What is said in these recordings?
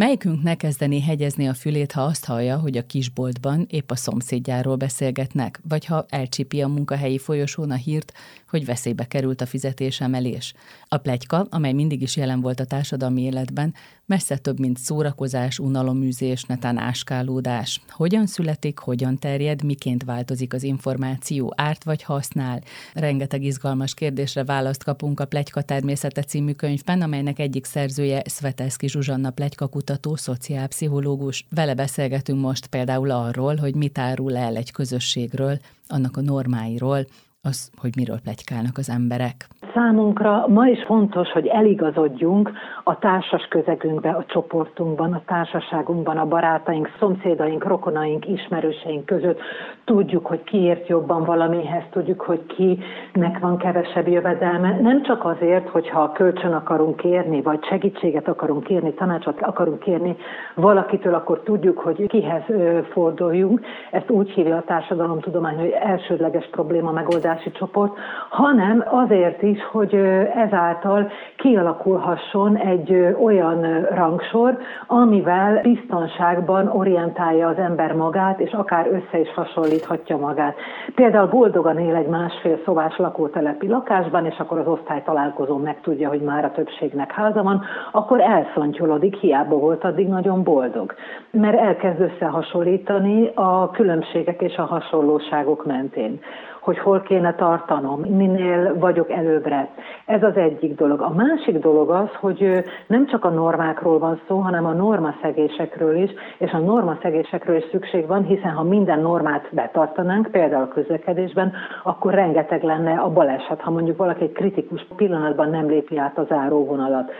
Melyikünk kezdeni hegyezni a fülét, ha azt hallja, hogy a kisboltban épp a szomszédjáról beszélgetnek, vagy ha elcsipi a munkahelyi folyosón a hírt, hogy veszélybe került a fizetésemelés. A plegyka, amely mindig is jelen volt a társadalmi életben, messze több, mint szórakozás, unaloműzés, netán áskálódás. Hogyan születik, hogyan terjed, miként változik az információ, árt vagy használ? Rengeteg izgalmas kérdésre választ kapunk a Plegyka természete című könyvben, amelynek egyik szerzője Svetelszki Zsuzsanna plegyka kutató, szociálpszichológus. Vele beszélgetünk most például arról, hogy mit árul el egy közösségről, annak a normáiról, az, hogy miről plegykálnak az emberek. Számunkra ma is fontos, hogy eligazodjunk a társas közegünkbe, a csoportunkban, a társaságunkban, a barátaink, szomszédaink, rokonaink, ismerőseink között. Tudjuk, hogy ki ért jobban valamihez, tudjuk, hogy kinek van kevesebb jövedelme. Nem csak azért, hogyha kölcsön akarunk kérni, vagy segítséget akarunk kérni, tanácsot akarunk kérni valakitől, akkor tudjuk, hogy kihez forduljunk. Ezt úgy hívja a társadalomtudomány, hogy elsődleges probléma megoldási csoport, hanem azért is, hogy ezáltal kialakulhasson egy olyan rangsor, amivel biztonságban orientálja az ember magát, és akár össze is hasonlíthatja magát. Például boldogan él egy másfél szobás lakótelepi lakásban, és akkor az osztály találkozó megtudja, hogy már a többségnek háza van, akkor elszontyolodik, hiába volt addig nagyon boldog. Mert elkezd összehasonlítani a különbségek és a hasonlóságok mentén hogy hol kéne tartanom, minél vagyok előbbre. Ez az egyik dolog. A másik dolog az, hogy nem csak a normákról van szó, hanem a normaszegésekről is, és a normaszegésekről is szükség van, hiszen ha minden normát betartanánk, például a közlekedésben, akkor rengeteg lenne a baleset, ha mondjuk valaki egy kritikus pillanatban nem lépi át az áróvonalat.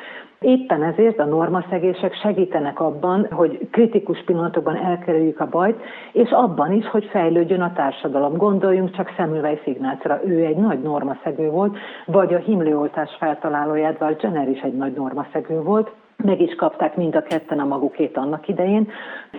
Éppen ezért a normaszegések segítenek abban, hogy kritikus pillanatokban elkerüljük a bajt, és abban is, hogy fejlődjön a társadalom. Gondoljunk csak Semmelweis Ignácra, ő egy nagy normaszegő volt, vagy a himlőoltás feltalálója Edward Jenner is egy nagy normaszegő volt, meg is kapták mind a ketten a magukét annak idején.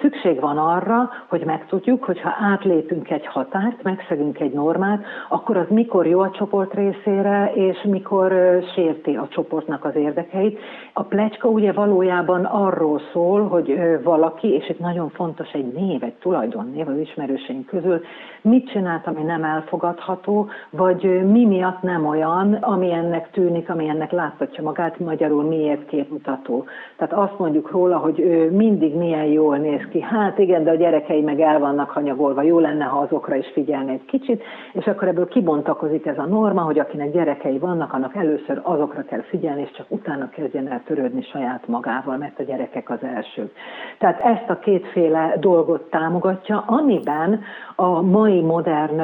Szükség van arra, hogy megtudjuk, hogy ha átlépünk egy határt, megszegünk egy normát, akkor az mikor jó a csoport részére, és mikor sérti a csoportnak az érdekeit. A plecska ugye valójában arról szól, hogy valaki, és itt nagyon fontos egy név, egy tulajdonnév az ismerőseink közül, mit csinált, ami nem elfogadható, vagy mi miatt nem olyan, ami ennek tűnik, ami ennek láthatja magát, magyarul miért képmutató. Tehát azt mondjuk róla, hogy ő mindig milyen jól néz ki. Hát igen, de a gyerekei meg el vannak hanyagolva, jó lenne, ha azokra is figyelni egy kicsit, és akkor ebből kibontakozik ez a norma, hogy akinek gyerekei vannak, annak először azokra kell figyelni, és csak utána kezdjen el törődni saját magával, mert a gyerekek az elsők. Tehát ezt a kétféle dolgot támogatja, amiben a mai modern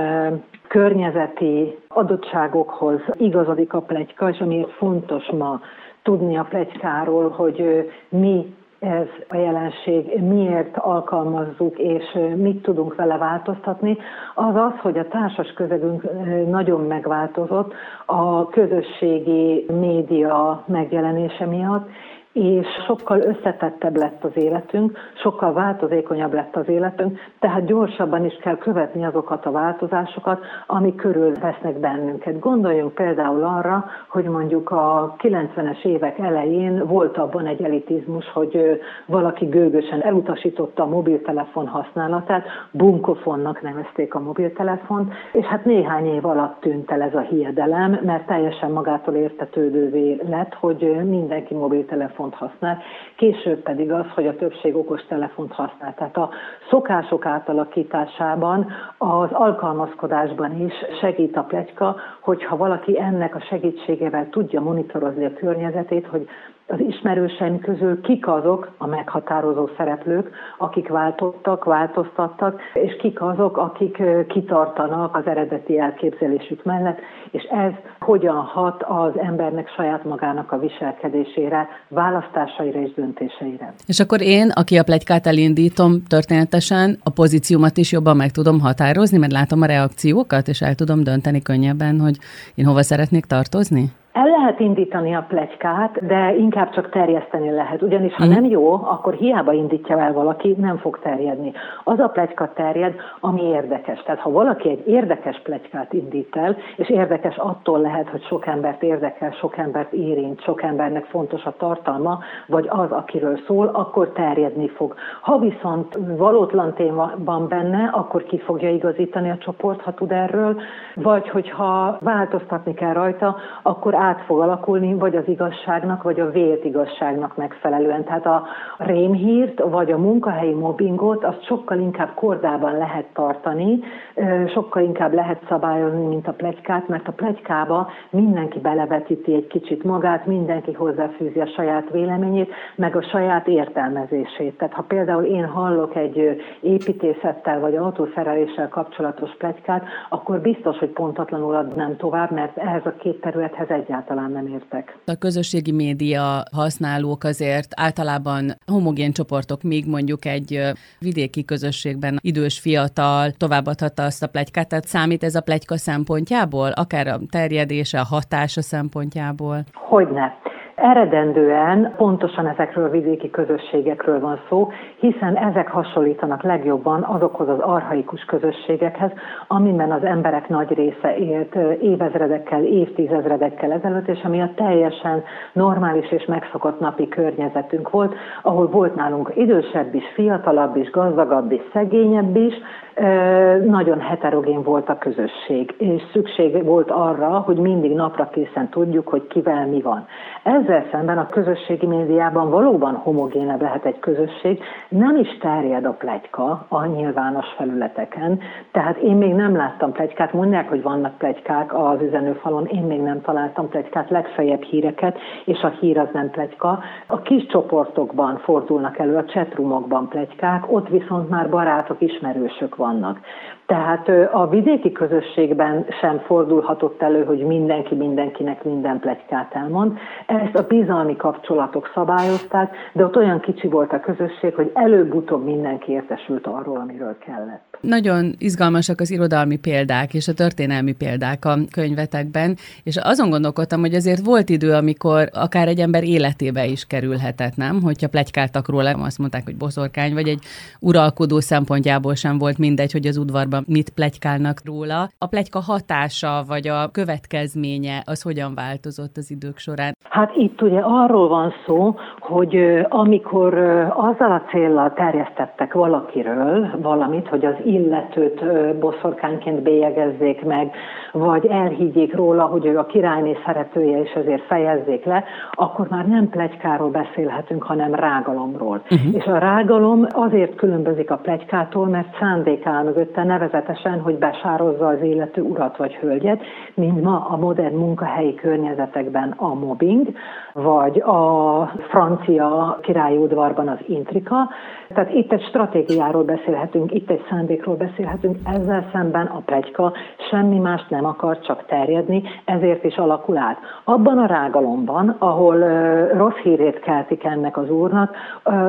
környezeti adottságokhoz igazodik a plegyka, és amiért fontos ma tudni a plegykáról, hogy mi ez a jelenség, miért alkalmazzuk, és mit tudunk vele változtatni, az az, hogy a társas közegünk nagyon megváltozott a közösségi média megjelenése miatt, és sokkal összetettebb lett az életünk, sokkal változékonyabb lett az életünk, tehát gyorsabban is kell követni azokat a változásokat, ami körül vesznek bennünket. Gondoljunk például arra, hogy mondjuk a 90-es évek elején volt abban egy elitizmus, hogy valaki gőgösen elutasította a mobiltelefon használatát, bunkofonnak nevezték a mobiltelefont, és hát néhány év alatt tűnt el ez a hiedelem, mert teljesen magától értetődővé lett, hogy mindenki mobiltelefon telefont használ, később pedig az, hogy a többség okos telefont használ. Tehát a szokások átalakításában, az alkalmazkodásban is segít a plegyka, hogyha valaki ennek a segítségével tudja monitorozni a környezetét, hogy az ismerőseim közül kik azok a meghatározó szereplők, akik váltottak, változtattak, és kik azok, akik kitartanak az eredeti elképzelésük mellett, és ez hogyan hat az embernek saját magának a viselkedésére, választásaira és döntéseire. És akkor én, aki a plegykát elindítom történetesen, a pozíciómat is jobban meg tudom határozni, mert látom a reakciókat, és el tudom dönteni könnyebben, hogy én hova szeretnék tartozni? El lehet indítani a plegykát, de inkább csak terjeszteni lehet. Ugyanis ha mhm. nem jó, akkor hiába indítja el valaki, nem fog terjedni. Az a plegyka terjed, ami érdekes. Tehát ha valaki egy érdekes plegykát indít el, és érdekes attól lehet, hogy sok embert érdekel, sok embert érint, sok embernek fontos a tartalma, vagy az, akiről szól, akkor terjedni fog. Ha viszont valótlan téma van benne, akkor ki fogja igazítani a csoport, ha tud erről, vagy hogyha változtatni kell rajta, akkor át fog alakulni, vagy az igazságnak, vagy a vélt igazságnak megfelelően. Tehát a rémhírt, vagy a munkahelyi mobbingot, azt sokkal inkább kordában lehet tartani, sokkal inkább lehet szabályozni, mint a plegykát, mert a plegykába mindenki belevetíti egy kicsit magát, mindenki hozzáfűzi a saját véleményét, meg a saját értelmezését. Tehát ha például én hallok egy építészettel vagy autószereléssel kapcsolatos plegykát, akkor biztos, hogy pontatlanul adnám tovább, mert ehhez a két területhez egyáltalán nem értek. A közösségi média használók azért általában homogén csoportok, még mondjuk egy vidéki közösségben idős fiatal továbbadhatta azt a plegykát, tehát számít ez a plegyka szempontjából, akár a terjedése, a hatása szempontjából? Hogyne. Eredendően pontosan ezekről a vidéki közösségekről van szó, hiszen ezek hasonlítanak legjobban azokhoz az arhaikus közösségekhez, amiben az emberek nagy része élt évezredekkel, évtizedredekkel ezelőtt, és ami a teljesen normális és megszokott napi környezetünk volt, ahol volt nálunk idősebb is, fiatalabb is, gazdagabb is, szegényebb is, nagyon heterogén volt a közösség, és szükség volt arra, hogy mindig napra készen tudjuk, hogy kivel mi van. Ezzel szemben a közösségi médiában valóban homogénebb lehet egy közösség, nem is terjed a plegyka a nyilvános felületeken, tehát én még nem láttam plegykát, mondják, hogy vannak plegykák az üzenőfalon, én még nem találtam plegykát, legfeljebb híreket, és a hír az nem plegyka. A kis csoportokban fordulnak elő, a chatroomokban plegykák, ott viszont már barátok, ismerősök vannak. Tehát a vidéki közösségben sem fordulhatott elő, hogy mindenki mindenkinek minden plegykát elmond. Ezt a bizalmi kapcsolatok szabályozták, de ott olyan kicsi volt a közösség, hogy előbb-utóbb mindenki értesült arról, amiről kellett. Nagyon izgalmasak az irodalmi példák és a történelmi példák a könyvetekben, és azon gondolkodtam, hogy azért volt idő, amikor akár egy ember életébe is kerülhetett, nem? Hogyha plegykáltak róla, azt mondták, hogy boszorkány, vagy egy uralkodó szempontjából sem volt mindegy, hogy az udvarban kapcsolatban mit plegykálnak róla. A plegyka hatása vagy a következménye az hogyan változott az idők során? Hát itt ugye arról van szó, hogy amikor azzal a célral terjesztettek valakiről valamit, hogy az illetőt boszorkányként bélyegezzék meg, vagy elhiggyék róla, hogy ő a királyné szeretője, és ezért fejezzék le, akkor már nem plegykáról beszélhetünk, hanem rágalomról. Uh-huh. És a rágalom azért különbözik a plegykától, mert szándék áll mögötte, nevezetesen, hogy besározza az illető urat vagy hölgyet, mint ma a modern munkahelyi környezetekben a mobbing, vagy a francia királyudvarban az intrika. Tehát itt egy stratégiáról beszélhetünk, itt egy szándékról beszélhetünk, ezzel szemben a plegyka semmi más nem akar csak terjedni, ezért is alakul át. Abban a rágalomban, ahol rossz hírét keltik ennek az úrnak,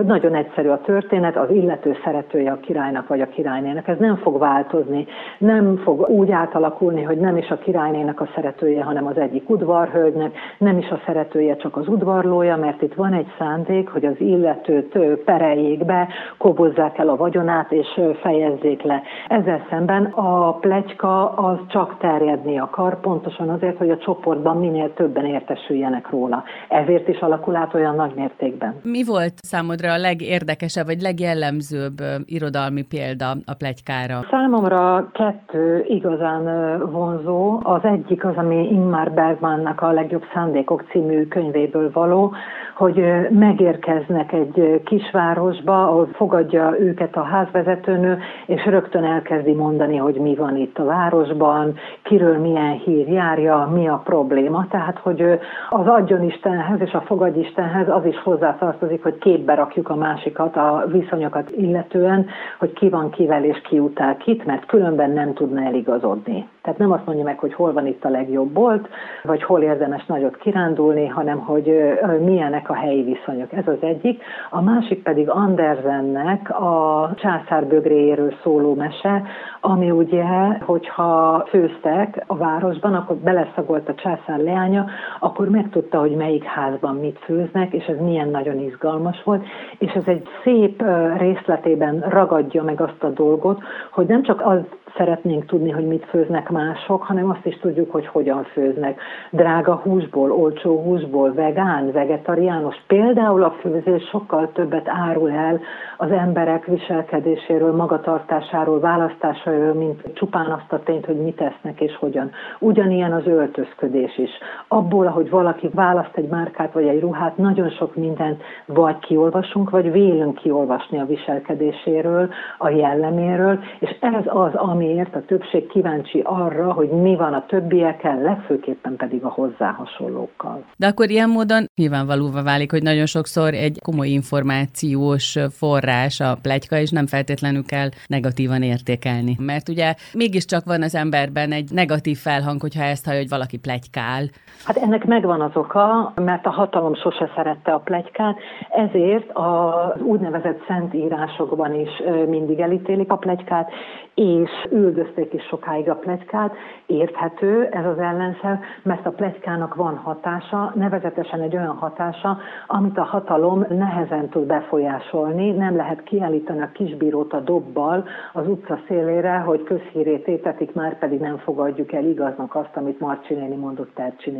nagyon egyszerű a történet, az illető szeretője a királynak vagy a királynének. Ez nem fog változni, nem fog úgy átalakulni, hogy nem is a királynének a szeretője, hanem az egyik udvarhölgynek, nem is a szeretője, csak az udvarlója, mert itt van egy szándék, hogy az illetőt pereljék be, kobozzák el a vagyonát és fejezzék le. Ezzel szemben a plegyka az csak terjedni akar, pontosan azért, hogy a csoportban minél többen értesüljenek róla. Ezért is alakul át olyan nagy mértékben. Mi volt számodra a legérdekesebb vagy legjellemzőbb irodalmi példa a plegykára? Számomra kettő igazán vonzó. Az egyik az, ami Ingmar Bergmannnak a Legjobb Szándékok című könyvéből való, hogy megérkeznek egy kisvárosba, ahol fogadja őket a házvezetőnő, és rögtön elkezdi mondani, hogy mi van itt a városban, kiről milyen hír járja, mi a probléma. Tehát, hogy az adjon Istenhez és a fogadj Istenhez az is hozzátartozik, hogy képbe rakjuk a másikat, a viszonyokat illetően, hogy ki van kivel és ki utál kit, mert különben nem tudna eligazodni. Tehát nem azt mondja meg, hogy hol van itt a legjobb bolt, vagy hol érdemes nagyot kirándulni, hanem hogy milyenek a helyi viszonyok. Ez az egyik. A másik pedig Andersennek a császár bögréjéről szóló mese, ami ugye, hogyha főztek a városban, akkor beleszagolt a császár leánya, akkor megtudta, hogy melyik házban mit főznek, és ez milyen nagyon izgalmas volt, és ez egy szép részletében ragadja meg azt a dolgot, hogy nem csak az szeretnénk tudni, hogy mit főznek mások, hanem azt is tudjuk, hogy hogyan főznek. Drága húsból, olcsó húsból, vegán, vegetariánus. Például a főzés sokkal többet árul el az emberek viselkedéséről, magatartásáról, választásairól, mint csupán azt a tényt, hogy mit esznek és hogyan. Ugyanilyen az öltözködés is. Abból, ahogy valaki választ egy márkát vagy egy ruhát, nagyon sok mindent vagy kiolvasunk, vagy vélünk kiolvasni a viselkedéséről, a jelleméről, és ez az, ami amiért a többség kíváncsi arra, hogy mi van a többiekkel, legfőképpen pedig a hozzá hasonlókkal. De akkor ilyen módon nyilvánvalóvá válik, hogy nagyon sokszor egy komoly információs forrás a plegyka, és nem feltétlenül kell negatívan értékelni. Mert ugye mégiscsak van az emberben egy negatív felhang, hogyha ezt hallja, hogy valaki plegykál. Hát ennek megvan az oka, mert a hatalom sose szerette a plegykát, ezért az úgynevezett szentírásokban is mindig elítélik a plegykát, és üldözték is sokáig a plegykát. Érthető ez az ellenszer, mert a plegykának van hatása, nevezetesen egy olyan hatása, amit a hatalom nehezen tud befolyásolni. Nem lehet kiállítani a kisbírót a dobbal az utca szélére, hogy közhírét étetik, már pedig nem fogadjuk el igaznak azt, amit Marcsi néni mondott Tercsi.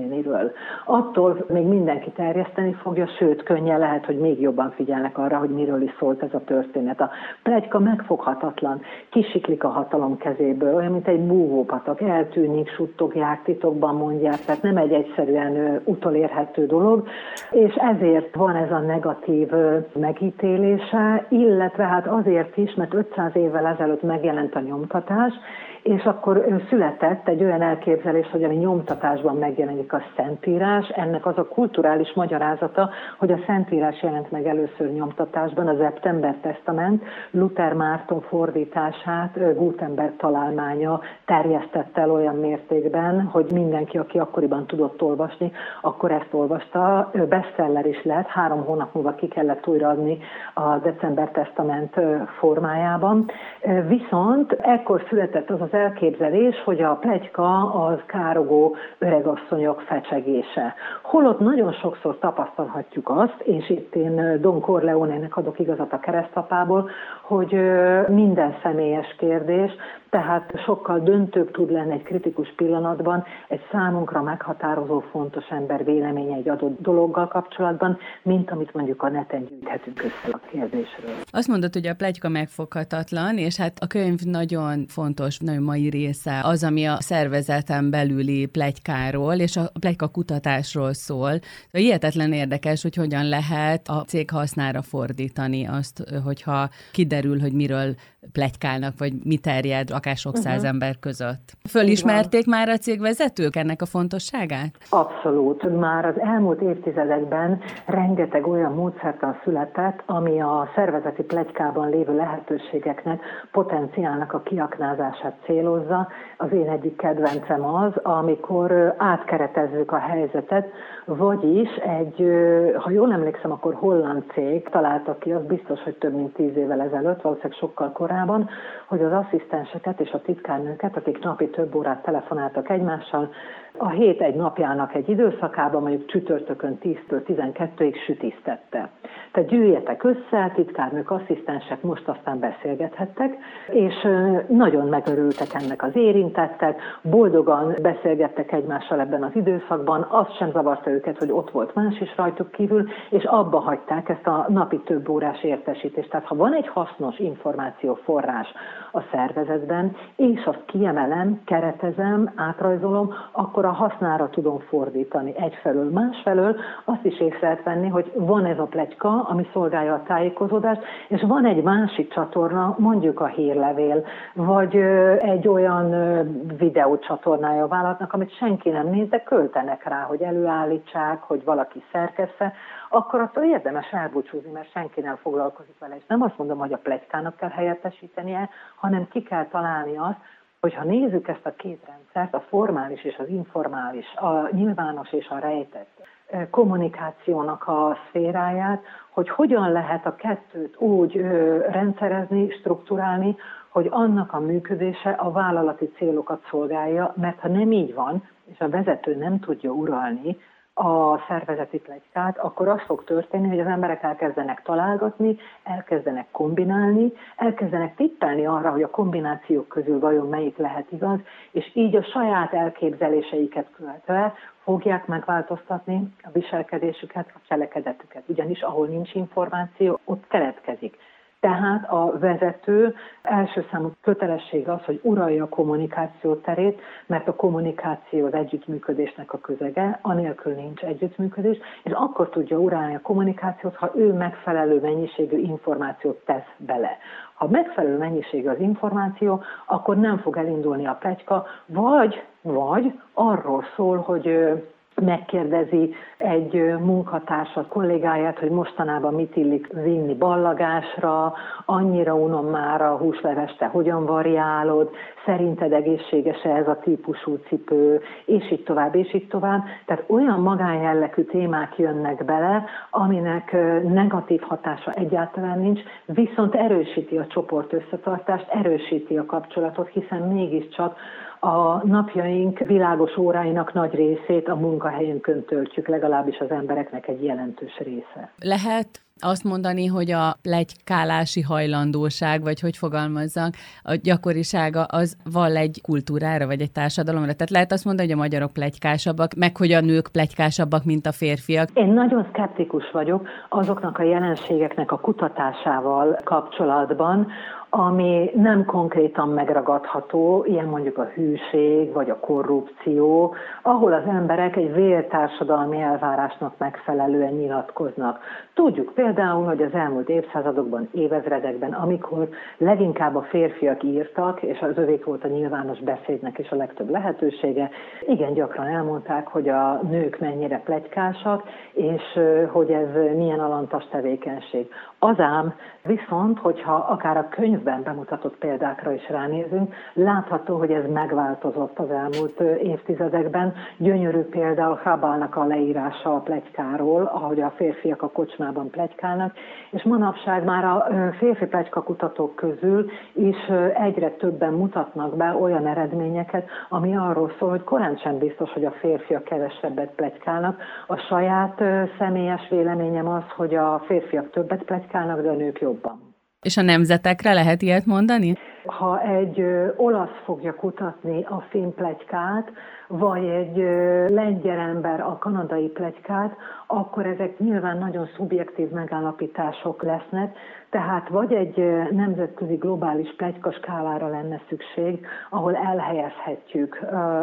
Attól még mindenki terjeszteni fogja, sőt, könnyen lehet, hogy még jobban figyelnek arra, hogy miről is szólt ez a történet. A plegyka megfoghatatlan, kisiklik a hatalom kezéből, olyan, mint egy búvópatak, eltűnik, suttogják, titokban mondják, tehát nem egy egyszerűen utolérhető dolog, és ezért van ez a negatív megítélése, illetve hát azért is, mert 500 évvel ezelőtt megjelent a nyomtatás, és akkor született egy olyan elképzelés, hogy ami nyomtatásban megjelenik a Szentírás, ennek az a kulturális magyarázata, hogy a Szentírás jelent meg először nyomtatásban, az September Testament, Luther Márton fordítását Gutenberg találmánya terjesztette el olyan mértékben, hogy mindenki, aki akkoriban tudott olvasni, akkor ezt olvasta. Bestseller is lett, három hónap múlva ki kellett újraadni a December Testament formájában. Viszont ekkor született az az elképzelés, hogy a plegyka az károgó öregasszonyok fecsegése. Holott nagyon sokszor tapasztalhatjuk azt, és itt én Don Corleone-nek adok igazat a keresztapából, hogy minden személyes kérdés, tehát sokkal döntőbb tud lenni egy kritikus pillanatban egy számunkra meghatározó fontos ember véleménye egy adott dologgal kapcsolatban, mint amit mondjuk a neten gyűjthetünk össze a kérdésről. Azt mondod, hogy a plegyka megfoghatatlan, és hát a könyv nagyon fontos, nagyon mai része az, ami a szervezeten belüli plegykáról és a plegyka kutatásról szól. Hihetetlen érdekes, hogy hogyan lehet a cég hasznára fordítani azt, hogyha kiderül, hogy miről plegykálnak, vagy mi terjed akár sok uh-huh. száz ember között. Fölismerték Igen. már a cégvezetők ennek a fontosságát? Abszolút. Már az elmúlt évtizedekben rengeteg olyan módszertan született, ami a szervezeti plegykában lévő lehetőségeknek, potenciálnak a kiaknázását célozza. Az én egyik kedvencem az, amikor átkeretezzük a helyzetet, vagyis egy, ha jól emlékszem, akkor holland cég találta ki, az biztos, hogy több mint tíz évvel ezelőtt, valószínűleg sokkal korábban, hogy az asszisztenseket és a titkárnőket, akik napi több órát telefonáltak egymással, a hét egy napjának egy időszakában, mondjuk csütörtökön 10-től 12-ig sütisztette. Tehát gyűjjetek össze, titkárnők, asszisztensek most aztán beszélgethettek, és nagyon megörültek ennek az érintettek, boldogan beszélgettek egymással ebben az időszakban, azt sem zavarta őket, hogy ott volt más is rajtuk kívül, és abba hagyták ezt a napi több órás értesítést. Tehát ha van egy hasznos információforrás a szervezetben, és azt kiemelem, keretezem, átrajzolom, akkor a hasznára tudom fordítani egyfelől. Másfelől azt is észre venni, hogy van ez a plegyka, ami szolgálja a tájékozódást, és van egy másik csatorna, mondjuk a hírlevél, vagy egy olyan videócsatornája a vállalatnak, amit senki nem néz, de költenek rá, hogy előállítsák, hogy valaki szerkessze, akkor attól érdemes elbúcsúzni, mert senki nem foglalkozik vele. És nem azt mondom, hogy a plegykának kell helyettesítenie, hanem ki kell találni azt, Hogyha nézzük ezt a két rendszert, a formális és az informális, a nyilvános és a rejtett kommunikációnak a szféráját, hogy hogyan lehet a kettőt úgy rendszerezni, strukturálni, hogy annak a működése a vállalati célokat szolgálja, mert ha nem így van, és a vezető nem tudja uralni a szervezeti plegykát, akkor az fog történni, hogy az emberek elkezdenek találgatni, elkezdenek kombinálni, elkezdenek tippelni arra, hogy a kombinációk közül vajon melyik lehet igaz, és így a saját elképzeléseiket követve fogják megváltoztatni a viselkedésüket, a cselekedetüket. Ugyanis ahol nincs információ, ott keletkezik. Tehát a vezető első számú kötelesség az, hogy uralja a kommunikáció terét, mert a kommunikáció az együttműködésnek a közege, anélkül nincs együttműködés, és akkor tudja uralni a kommunikációt, ha ő megfelelő mennyiségű információt tesz bele. Ha megfelelő mennyiségű az információ, akkor nem fog elindulni a plegyka, vagy, vagy arról szól, hogy megkérdezi egy munkatársat, kollégáját, hogy mostanában mit illik vinni ballagásra, annyira unom már a húsleveste, hogyan variálod, szerinted egészséges-e ez a típusú cipő, és így tovább, és így tovább. Tehát olyan magánjellegű témák jönnek bele, aminek negatív hatása egyáltalán nincs, viszont erősíti a csoport összetartást, erősíti a kapcsolatot, hiszen mégiscsak a napjaink világos óráinak nagy részét a munkahelyünkön töltjük, legalábbis az embereknek egy jelentős része. Lehet azt mondani, hogy a plegykálási hajlandóság, vagy hogy fogalmazzak, a gyakorisága az val egy kultúrára, vagy egy társadalomra. Tehát lehet azt mondani, hogy a magyarok plegykásabbak, meg hogy a nők plegykásabbak, mint a férfiak. Én nagyon szkeptikus vagyok azoknak a jelenségeknek a kutatásával kapcsolatban, ami nem konkrétan megragadható, ilyen mondjuk a hűség vagy a korrupció, ahol az emberek egy vértársadalmi elvárásnak megfelelően nyilatkoznak. Tudjuk például, hogy az elmúlt évszázadokban, évezredekben, amikor leginkább a férfiak írtak, és az övék volt a nyilvános beszédnek is a legtöbb lehetősége, igen gyakran elmondták, hogy a nők mennyire plegykásak, és hogy ez milyen alantas tevékenység. Azám viszont, hogyha akár a könyvben bemutatott példákra is ránézünk, látható, hogy ez megváltozott az elmúlt évtizedekben. Gyönyörű például Hrabálnak a leírása a plegykáról, ahogy a férfiak a kocsmában plegykálnak, és manapság már a férfi plegyka kutatók közül is egyre többen mutatnak be olyan eredményeket, ami arról szól, hogy korán sem biztos, hogy a férfiak kevesebbet plegykálnak. A saját személyes véleményem az, hogy a férfiak többet plegykálnak, de a nők jobban. És a nemzetekre lehet ilyet mondani? Ha egy olasz fogja kutatni a finn plegykát, vagy egy lengyel ember a kanadai plegykát, akkor ezek nyilván nagyon szubjektív megállapítások lesznek, tehát vagy egy nemzetközi globális skálára lenne szükség, ahol elhelyezhetjük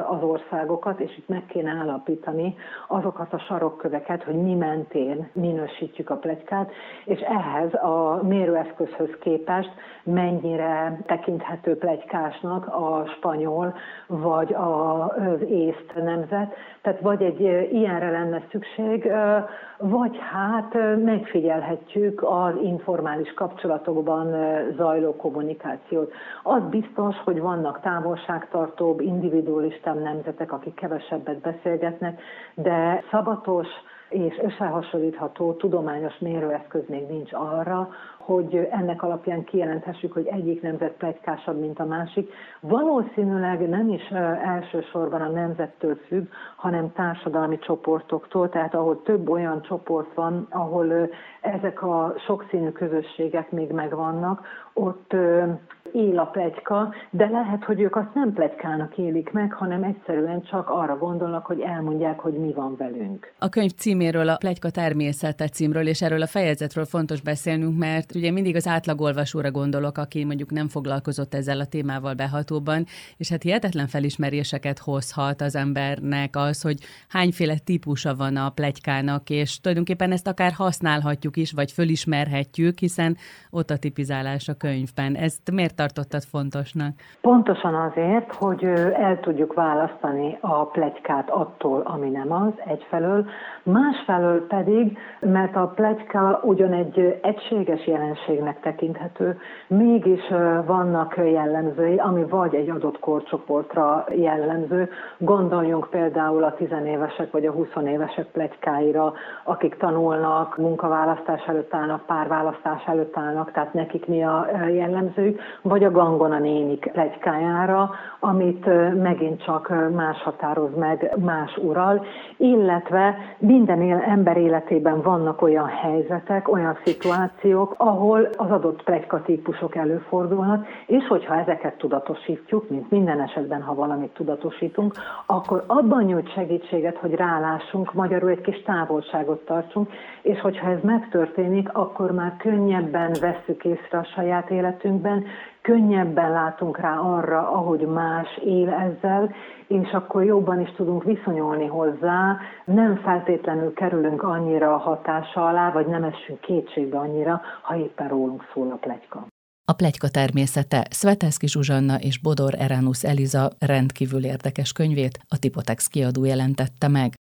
az országokat, és itt meg kéne állapítani azokat a sarokköveket, hogy mi mentén minősítjük a plegykát, és ehhez a mérőeszközhöz képest mennyire tekinthető plegykásnak a spanyol vagy az észt nemzet. Tehát vagy egy ilyenre lenne szükség, vagy hát megfigyelhetjük az informális kapcsolatokban zajló kommunikációt. Az biztos, hogy vannak távolságtartóbb, individualistább nemzetek, akik kevesebbet beszélgetnek, de szabatos, és összehasonlítható tudományos mérőeszköz még nincs arra, hogy ennek alapján kijelenthessük, hogy egyik nemzet plegykásabb, mint a másik. Valószínűleg nem is elsősorban a nemzettől függ, hanem társadalmi csoportoktól, tehát ahol több olyan csoport van, ahol ezek a sokszínű közösségek még megvannak, ott él a plegyka, de lehet, hogy ők azt nem plegykának élik meg, hanem egyszerűen csak arra gondolnak, hogy elmondják, hogy mi van velünk. A könyv címéről, a plegyka természete címről, és erről a fejezetről fontos beszélnünk, mert ugye mindig az átlagolvasóra gondolok, aki mondjuk nem foglalkozott ezzel a témával behatóban, és hát hihetetlen felismeréseket hozhat az embernek az, hogy hányféle típusa van a plegykának, és tulajdonképpen ezt akár használhatjuk is, vagy fölismerhetjük, hiszen ott a tipizálás a könyvben. Ezt miért tartottad fontosnak? Pontosan azért, hogy el tudjuk választani a plegykát attól, ami nem az, egyfelől, másfelől pedig, mert a plegyka ugyan egy egységes jelenségnek tekinthető, mégis vannak jellemzői, ami vagy egy adott korcsoportra jellemző. Gondoljunk például a tizenévesek vagy a huszonévesek plegykáira, akik tanulnak, munkaválasztás előtt állnak, párválasztás előtt állnak, tehát nekik mi a jellemzőjük, vagy a gangona nénik plegykájára, amit megint csak más határoz meg, más ural, illetve minden ember életében vannak olyan helyzetek, olyan szituációk, ahol az adott plegykatípusok előfordulnak, és hogyha ezeket tudatosítjuk, mint minden esetben, ha valamit tudatosítunk, akkor abban nyújt segítséget, hogy rálássunk, magyarul egy kis távolságot tartsunk, és hogyha ez megtörténik, akkor már könnyebben vesszük észre a saját életünkben, könnyebben látunk rá arra, ahogy más él ezzel, és akkor jobban is tudunk viszonyulni hozzá, nem feltétlenül kerülünk annyira a hatása alá, vagy nem esünk kétségbe annyira, ha éppen rólunk szól a plegyka. A plegyka természete Szveteszki Zsuzsanna és Bodor Eranus Eliza rendkívül érdekes könyvét a Tipotex kiadó jelentette meg.